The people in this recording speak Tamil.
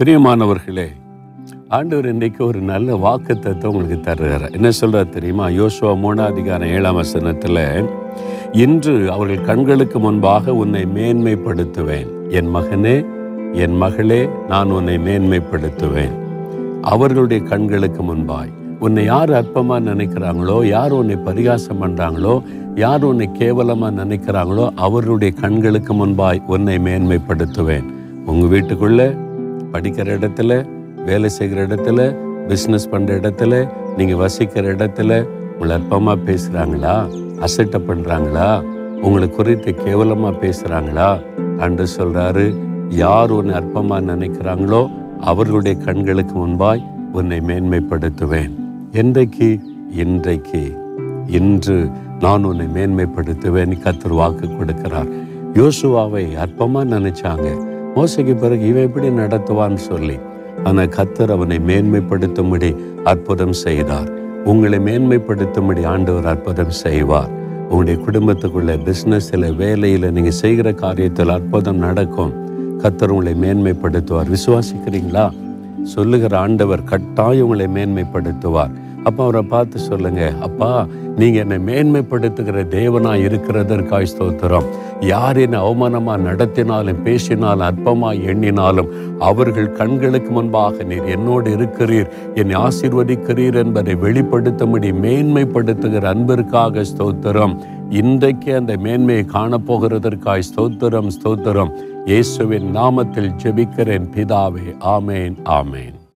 பிரியமானவர்களே ஆண்டவர் இன்றைக்கு ஒரு நல்ல வாக்கு தத்துவம் உங்களுக்கு தருகிறார். என்ன சொல்கிறார் தெரியுமா? யோசுவா மூணாம் அதிகாரம் ஏழாம் வசனத்தில் இன்று அவர்கள் கண்களுக்கு முன்பாக உன்னை மேன்மைப்படுத்துவேன். என் மகனே என் மகளே நான் உன்னை மேன்மைப்படுத்துவேன். அவர்களுடைய கண்களுக்கு முன்பாய். உன்னை யார் அற்பமாக நினைக்கிறாங்களோ யார் உன்னை பரிகாசம் பண்ணுறாங்களோ யார் உன்னை கேவலமாக நினைக்கிறாங்களோ அவர்களுடைய கண்களுக்கு முன்பாய் உன்னை மேன்மைப்படுத்துவேன். உங்கள் வீட்டுக்குள்ளே படிக்கிற இடத்துல வேலை செய்கிற இடத்துல பிஸ்னஸ் பண்ணுற இடத்துல நீங்கள் வசிக்கிற இடத்துல உங்களை அற்பமா பேசுகிறாங்களா அசட்டை பண்ணுறாங்களா உங்களை குறித்து கேவலமாக பேசுகிறாங்களா அன்று சொல்கிறாரு யார் உன்னை அற்பமாக நினைக்கிறாங்களோ அவர்களுடைய கண்களுக்கு முன்பாய் உன்னை மேன்மைப்படுத்துவேன். என்றைக்கு? இன்றைக்கு. இன்று நான் உன்னை மேன்மைப்படுத்துவேன் கத்தர் வாக்கு கொடுக்கிறார். யோசுவாவை அற்பமாக நினைச்சாங்க. மோசைக்கு பிறகு இவன் எப்படி நடத்துவான்னு சொல்லி ஆனால் கத்தர் அவனை மேன்மைப்படுத்தும்படி அற்புதம் செய்தார். உங்களை மேன்மைப்படுத்தும்படி ஆண்டவர் அற்புதம் செய்வார். உங்களுடைய குடும்பத்துக்குள்ள பிஸ்னஸில் வேலையில் நீங்கள் செய்கிற காரியத்தில் அற்புதம் நடக்கும். கத்தர் உங்களை மேன்மைப்படுத்துவார். விசுவாசிக்கிறீங்களா? சொல்லுகிற ஆண்டவர் கட்டாயம் உங்களை மேன்மைப்படுத்துவார். அப்போ அவரை பார்த்து சொல்லுங்க. அப்பா நீங்கள் என்னை மேன்மைப்படுத்துகிற தேவனா இருக்கிறதற்காய் ஸ்தோத்திரம். யார் என்னை அவமானமாக நடத்தினாலும் பேசினாலும் அற்பமாக எண்ணினாலும் அவர்கள் கண்களுக்கு முன்பாக நீர் என்னோடு இருக்கிறீர். என்னை ஆசீர்வதிக்கிறீர் என்பதை வெளிப்படுத்தும்படி மேன்மைப்படுத்துகிற அன்பிற்காக ஸ்தோத்திரம். இன்றைக்கு அந்த மேன்மையை காணப்போகிறதற்காய் ஸ்தோத்திரம் ஸ்தோத்திரம். இயேசுவின் நாமத்தில் ஜெபிக்கிறேன். பிதாவே ஆமேன் ஆமேன்.